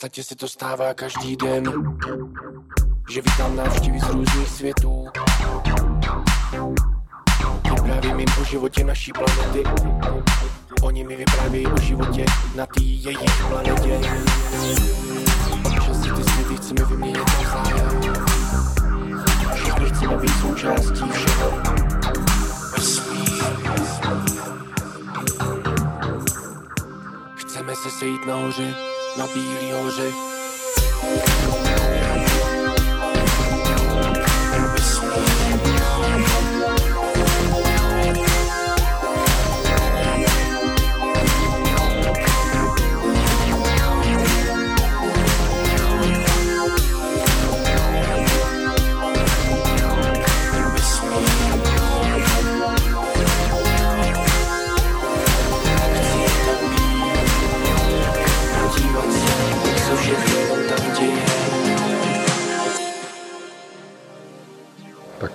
Podstatě se to stává každý den, že vítám návštěvy z různých světů. Vyprávím jim o životě naší planety. Oni mi vyprávějí o životě na té jejich planetě. Že si ty světy chceme vyměnit navzájem. Všichni chceme být součástí všeho. Chceme se sejít nahoře, I'll be en jeu.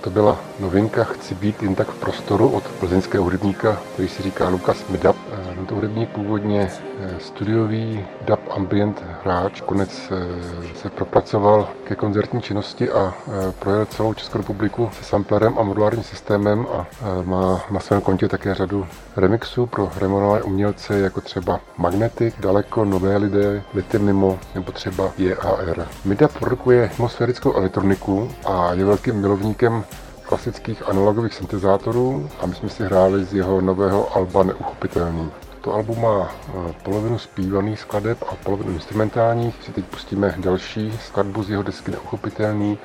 To byla novinka Chci být jen tak v prostoru od plzeňského hudebníka, který si říká Lukas Midap. Eh, Tento hudebník původně eh, studiový dub ambient hráč, konec eh, se propracoval ke koncertní činnosti a projel celou Českou republiku se samplerem a modulárním systémem a má na svém kontě také řadu remixů pro renomované umělce jako třeba Magnetic, Daleko, Nové lidé, Lity Mimo nebo třeba JAR. Midap produkuje atmosférickou elektroniku a je velkým milovníkem klasických analogových syntezátorů a my jsme si hráli z jeho nového alba Neuchopitelný. To album má eh, polovinu zpívaných skladeb a polovinu instrumentálních. Si teď pustíme další skladbu z jeho desky Neuchopitelný,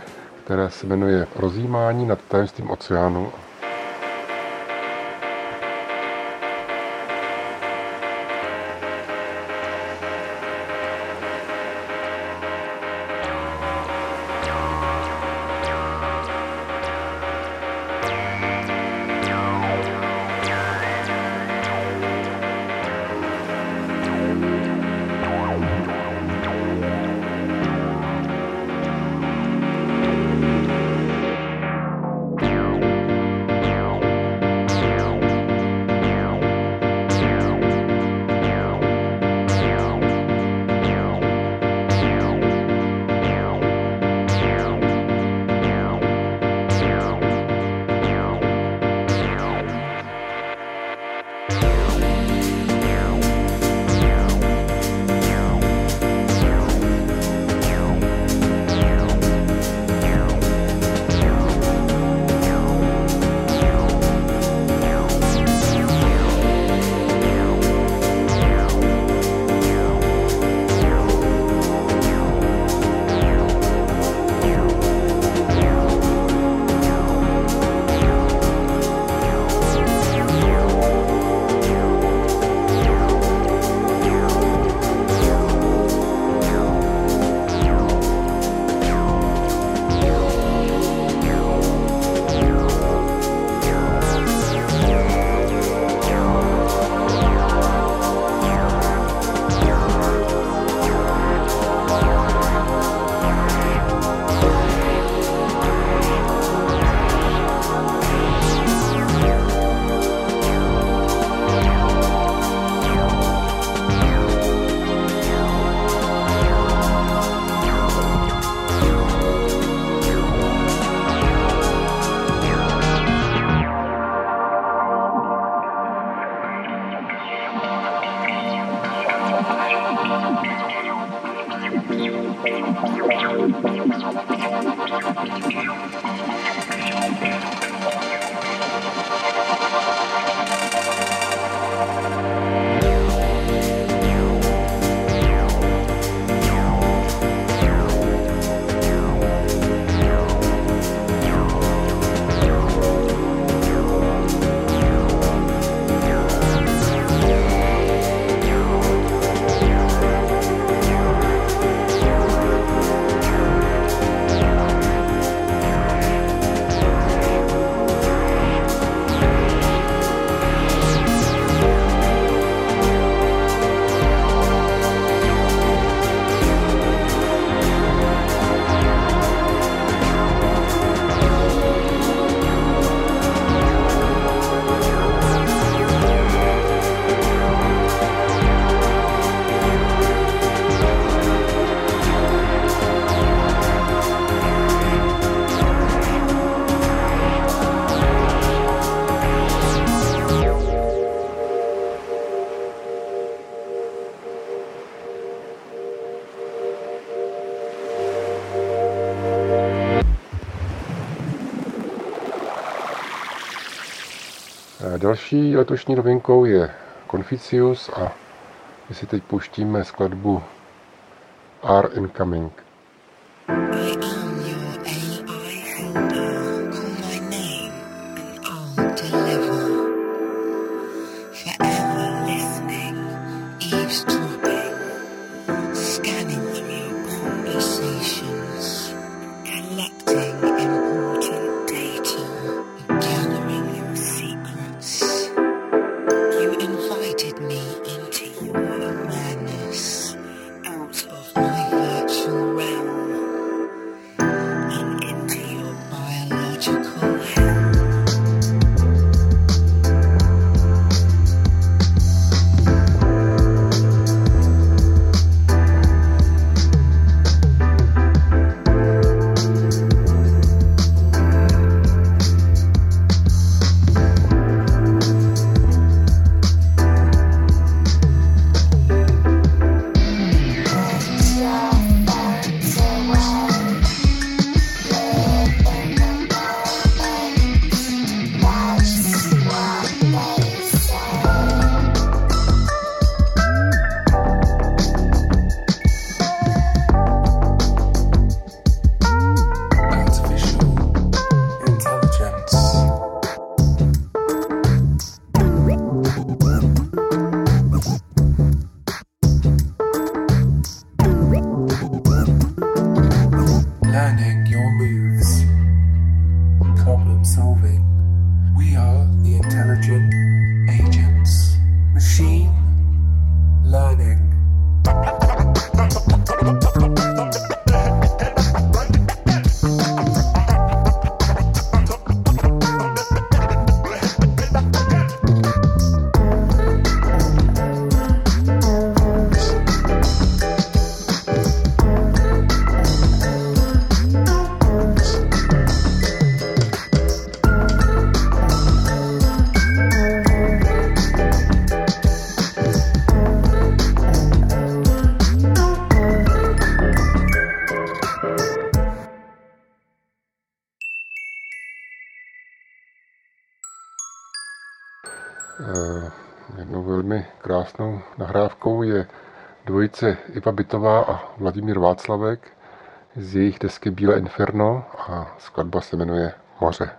která se jmenuje Rozjímání nad tajemstvím oceánu. Další letošní novinkou je Conficius a my si teď pouštíme skladbu R Incoming. Eh, dvojice Iva Bytová a Vladimír Václavek z jejich desky Bílé Inferno a skladba se jmenuje Moře.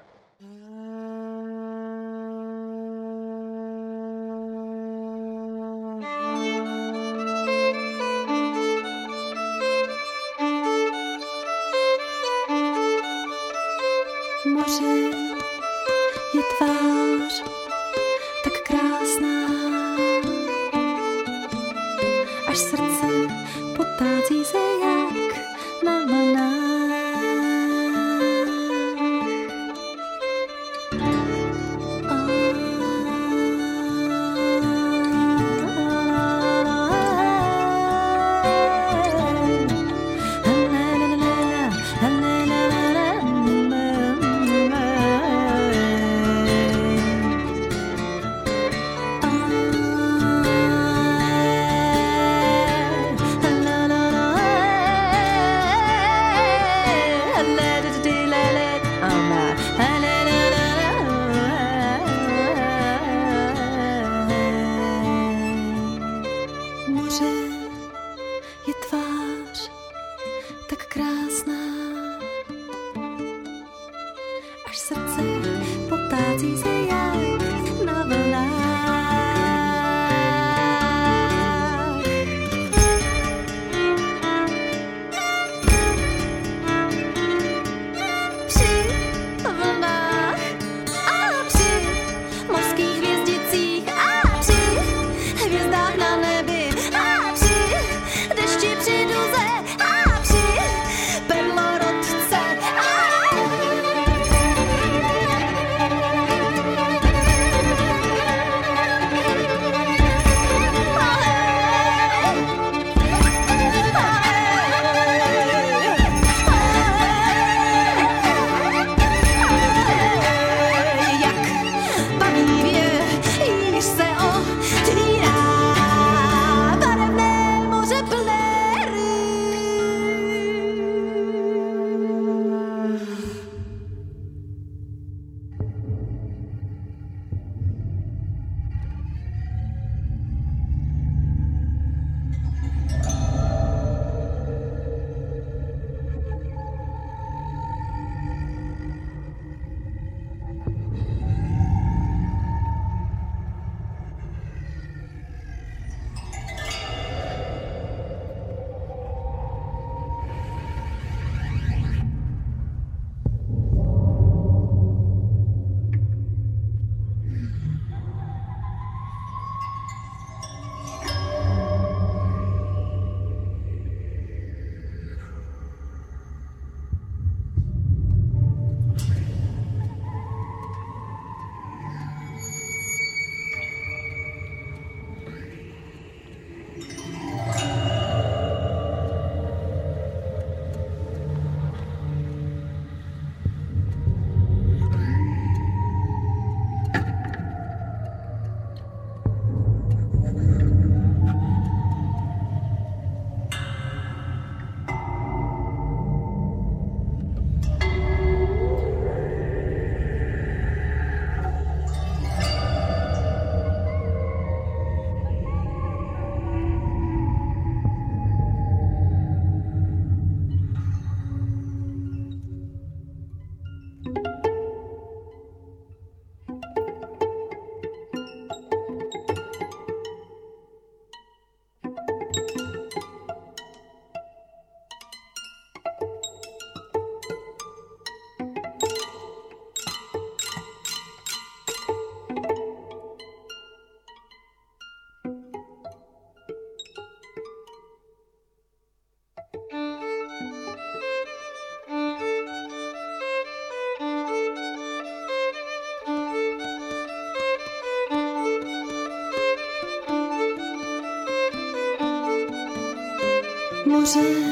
chosen.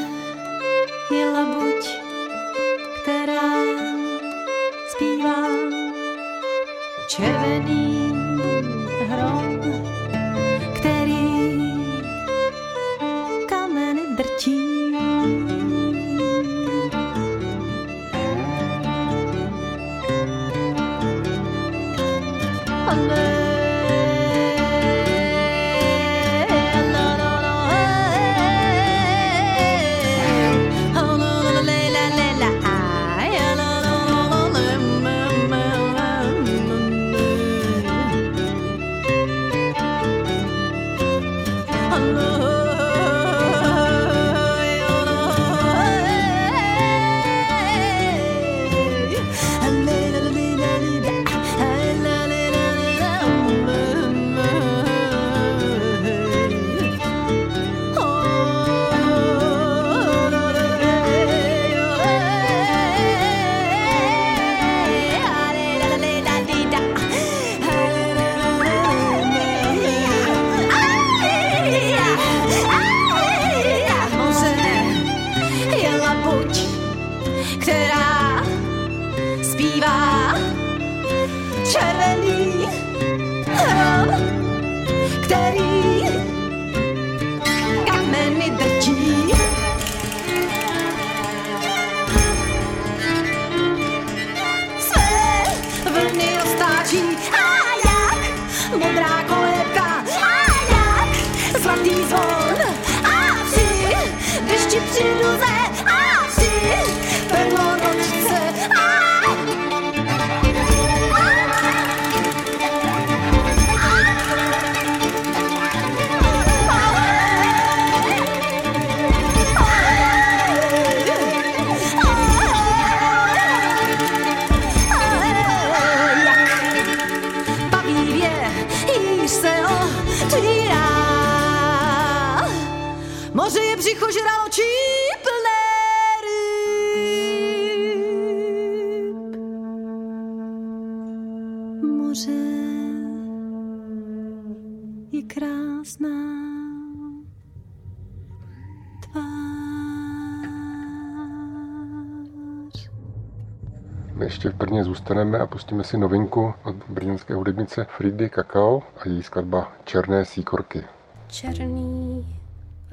Ještě v Brně zůstaneme a pustíme si novinku od brněnské hudebnice Fridy Kakao a její skladba Černé síkorky. Černý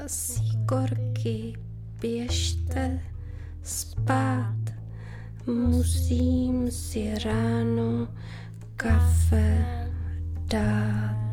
síkorky, běžte spát, musím si ráno café da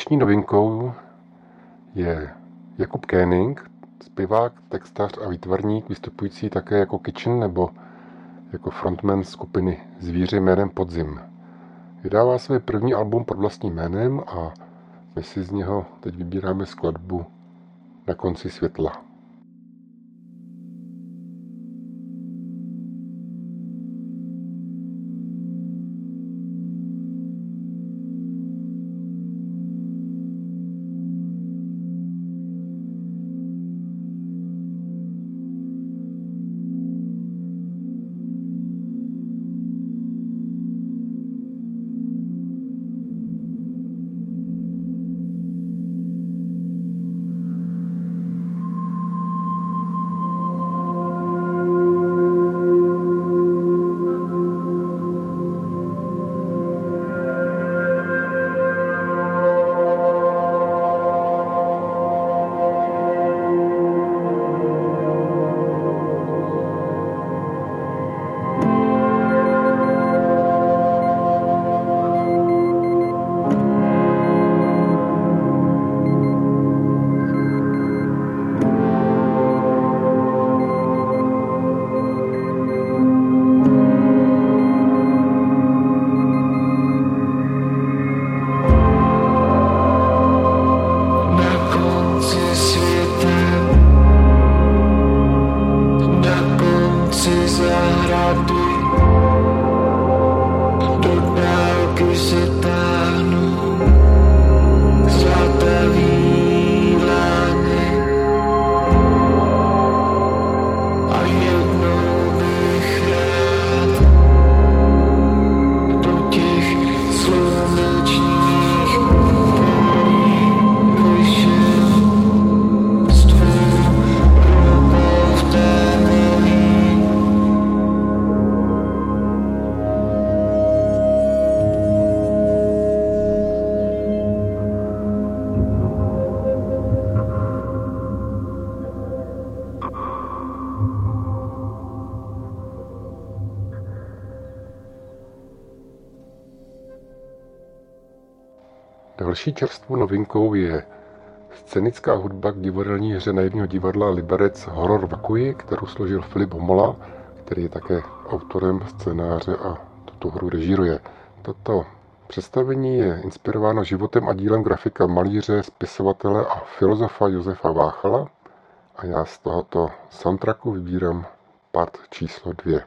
dnešní novinkou je Jakub Kéning, zpěvák, textař a výtvarník, vystupující také jako kitchen nebo jako frontman skupiny Zvíře jménem Podzim. Vydává své první album pod vlastním jménem a my si z něho teď vybíráme skladbu Na konci světla. Čerstvou novinkou je scénická hudba k divadelní hře na jedního divadla Liberec Horor Vakuji, kterou složil Filip Homola, který je také autorem scénáře a tuto hru režíruje. Toto představení je inspirováno životem a dílem grafika malíře, spisovatele a filozofa Josefa Váchala a já z tohoto soundtracku vybírám part číslo dvě.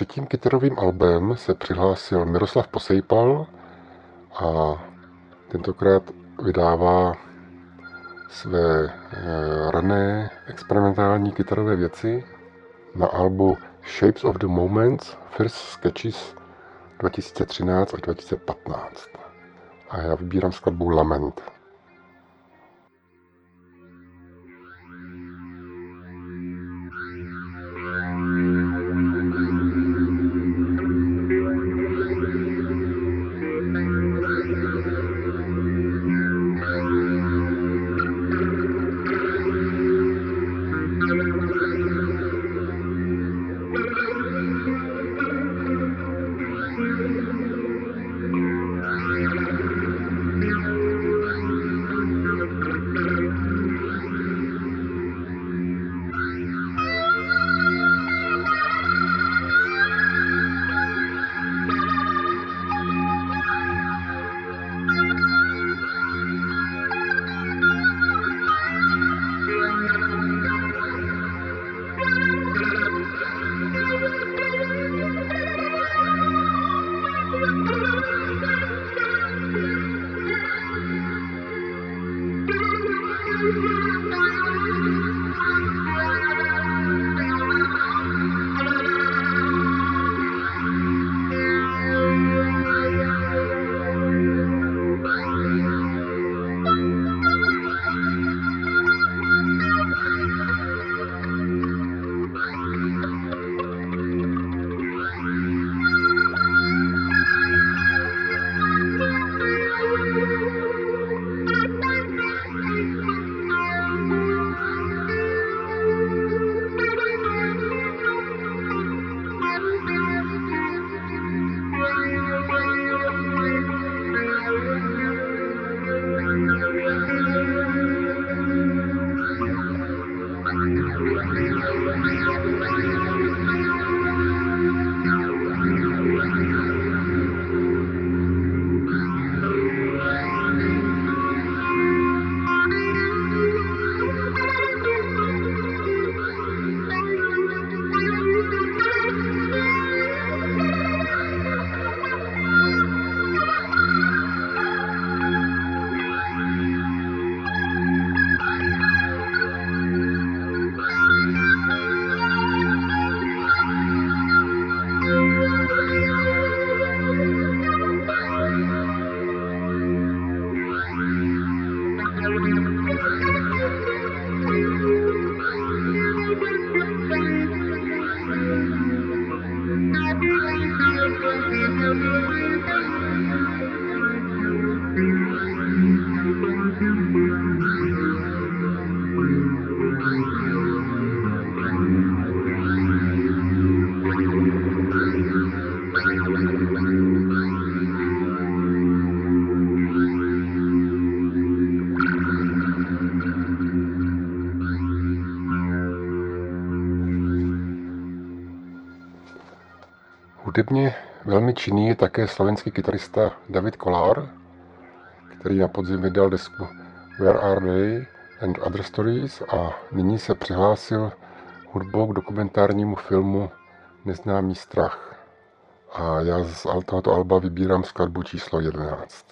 Třetím kytarovým albem se přihlásil Miroslav Posejpal a tentokrát vydává své e, rané experimentální kytarové věci na albu Shapes of the Moments First Sketches 2013 až 2015. A já vybírám skladbu Lament. Hudebně velmi činný je také slovenský kytarista David Kolár, který na podzim vydal desku Where Are They and Other Stories a nyní se přihlásil hudbou k dokumentárnímu filmu Neznámý strach. A já z tohoto alba vybírám skladbu číslo 11.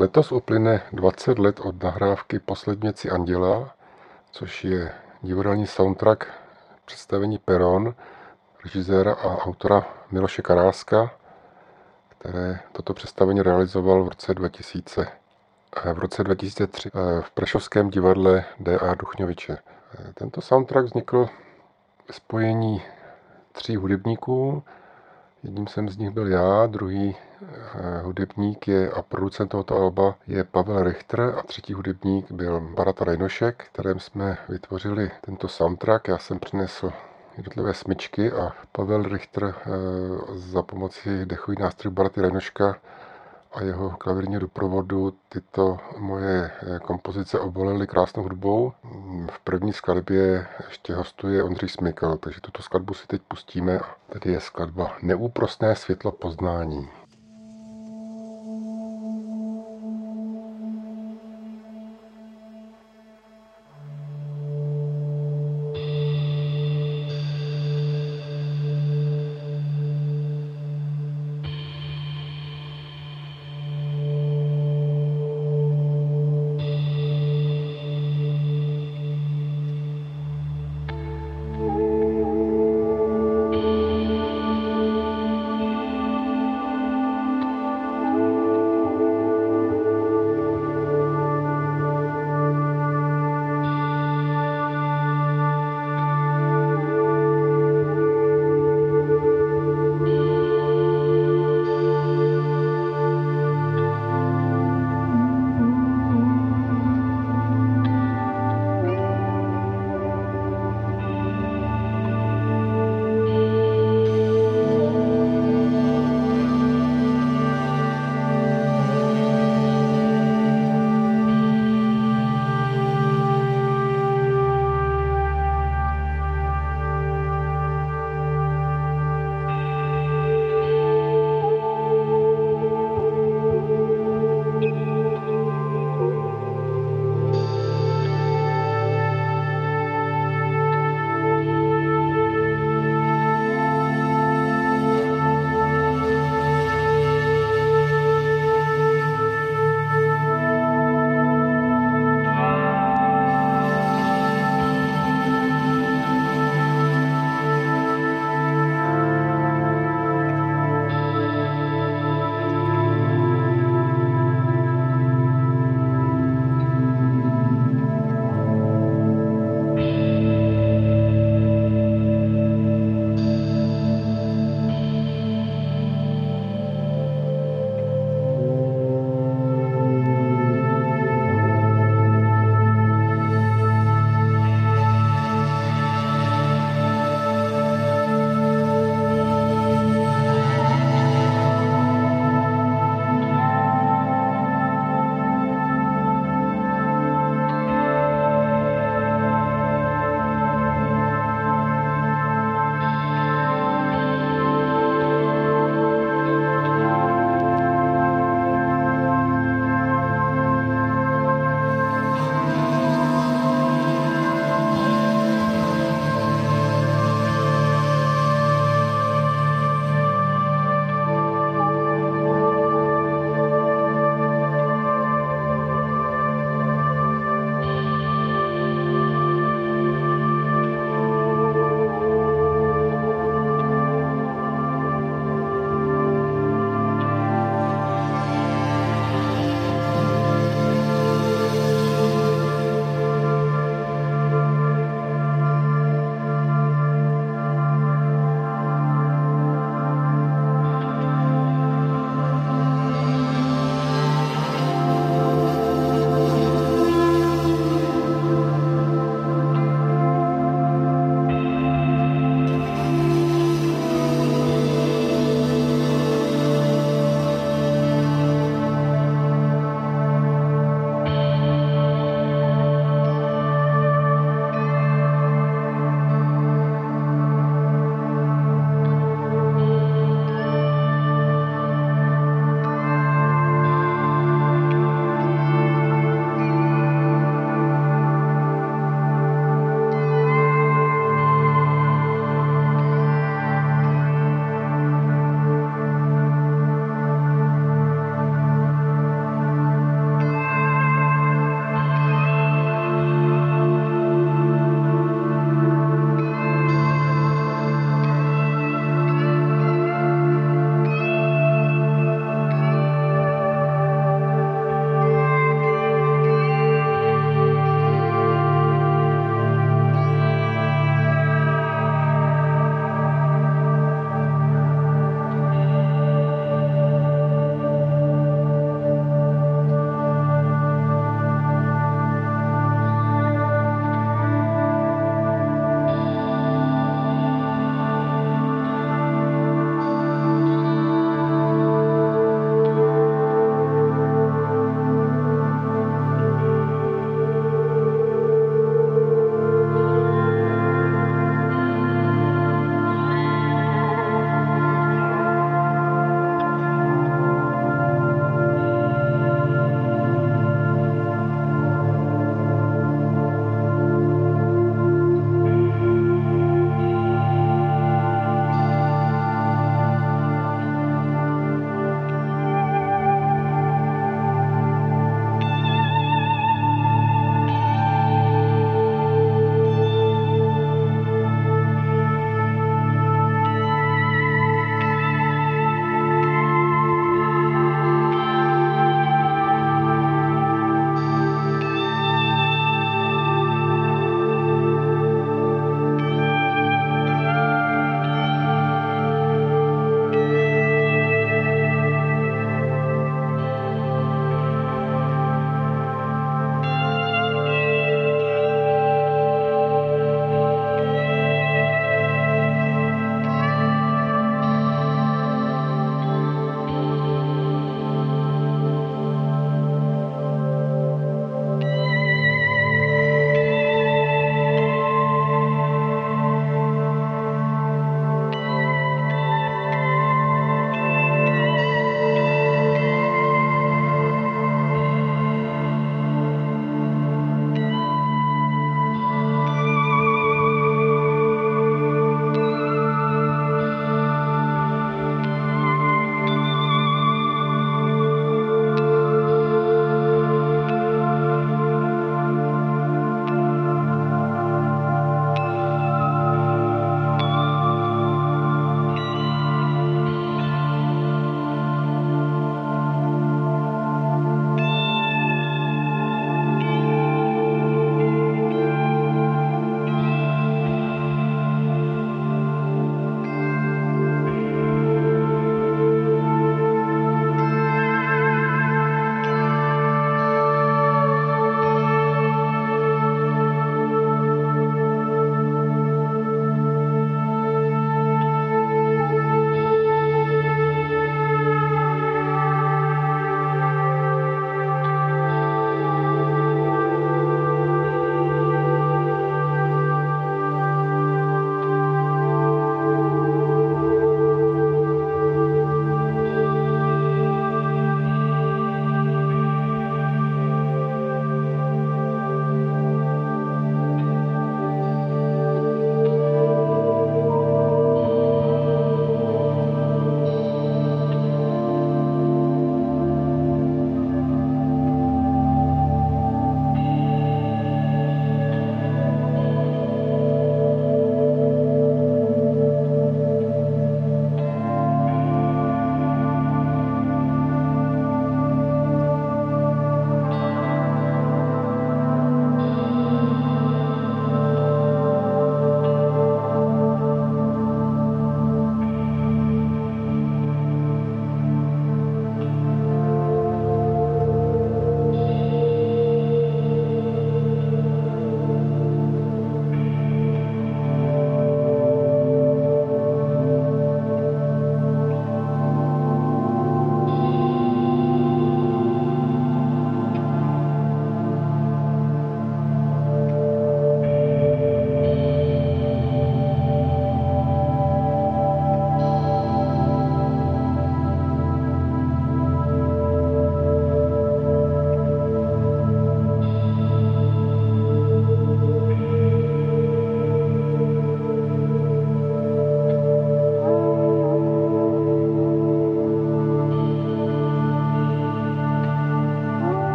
Letos uplyne 20 let od nahrávky Posledněci Anděla, což je divadelní soundtrack představení Peron, režiséra a autora Miloše Karáska, které toto představení realizoval v roce 2000. V roce 2003 eh, v Prešovském divadle D.A. Duchňoviče. Eh, tento soundtrack vznikl spojení tří hudebníků. Jedním jsem z nich byl já, druhý eh, hudebník je a producent tohoto alba je Pavel Richter a třetí hudebník byl Barata Rejnošek, kterém jsme vytvořili tento soundtrack. Já jsem přinesl jednotlivé smyčky a Pavel Richter eh, za pomoci dechových nástrojů Baraty Rejnoška a jeho klavírního doprovodu tyto moje eh, kompozice obolily krásnou hudbou. V první skladbě ještě hostuje Ondřej Smykl, takže tuto skladbu si teď pustíme. Tady je skladba Neúprostné světlo poznání.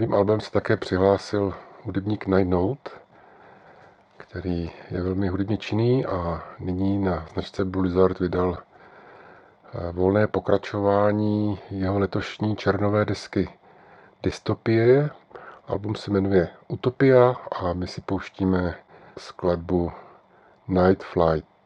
Novým albem se také přihlásil hudebník Night Note, který je velmi hudebně činný a nyní na značce Blue Lizard vydal eh, volné pokračování jeho letošní černové desky Dystopie. Album se jmenuje Utopia a my si pouštíme skladbu Night Flight.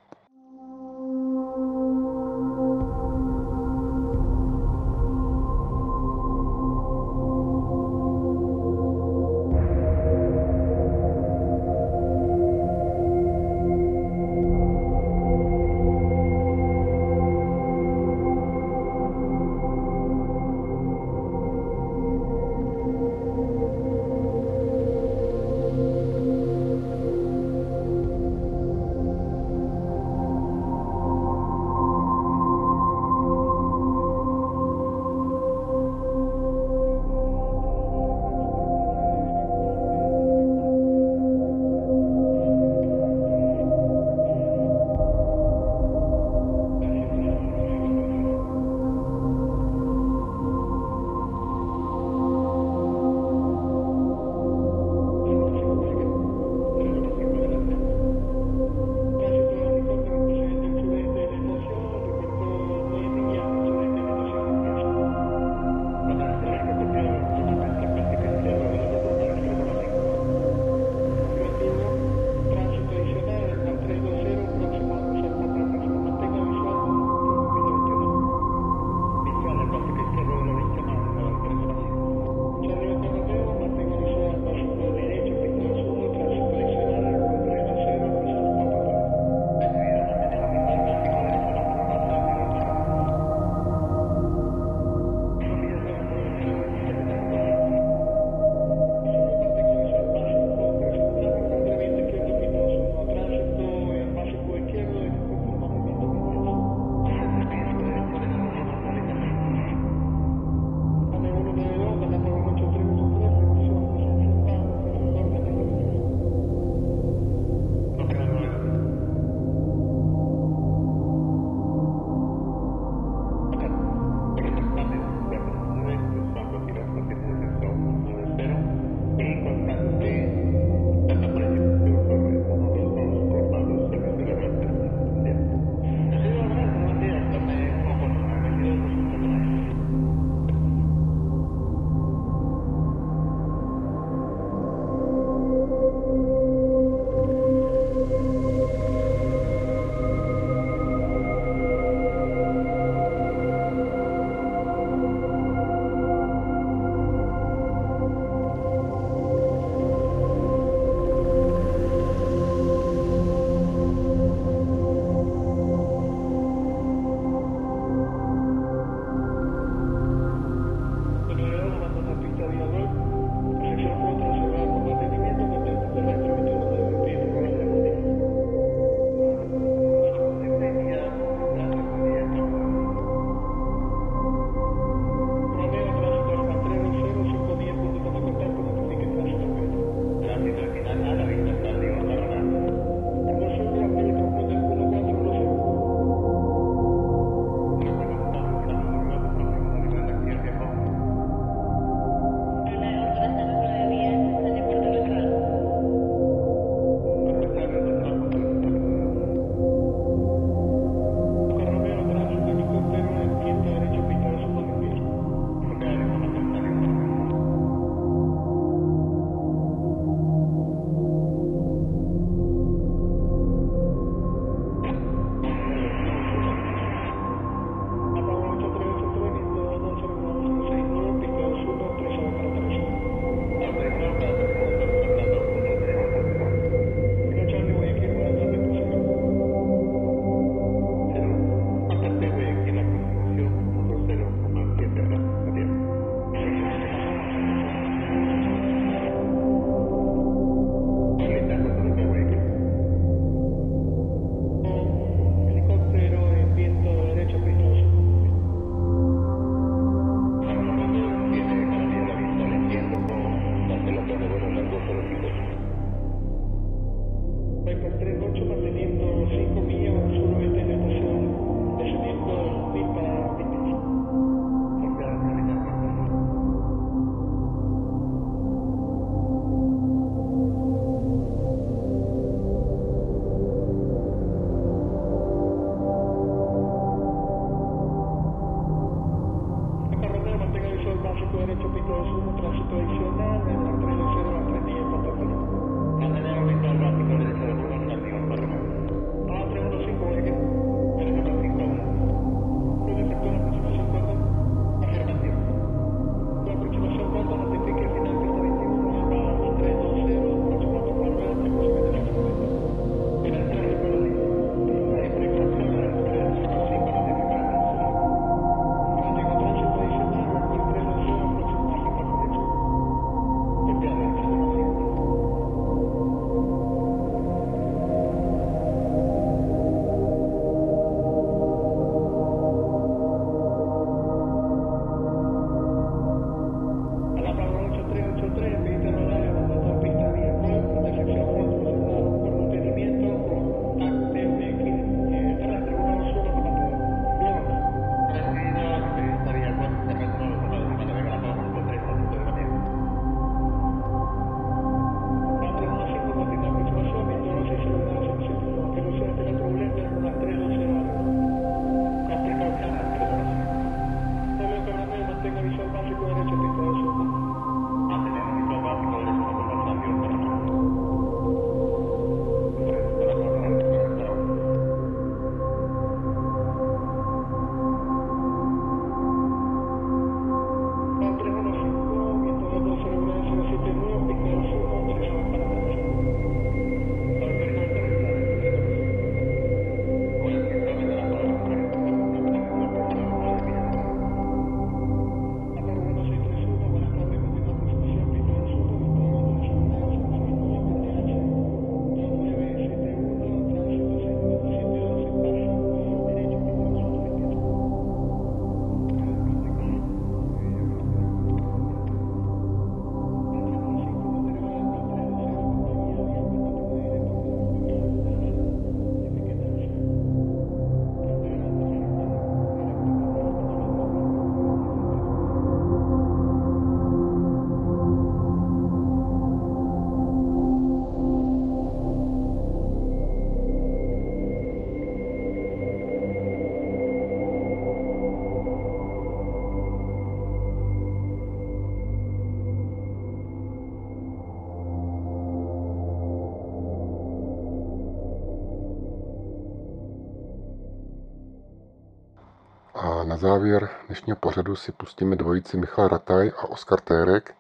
Na závěr dnešního pořadu si pustíme dvojici Michal Rataj a Oskar Térek,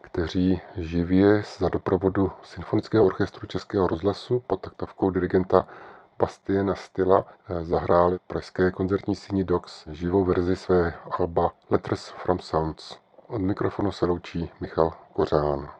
kteří živě za doprovodu Symfonického orchestru Českého rozhlasu pod taktovkou dirigenta Bastiena Styla eh, zahráli pražské koncertní síni Docs živou verzi své alba Letters from Sounds. Od mikrofonu se loučí Michal Kořán.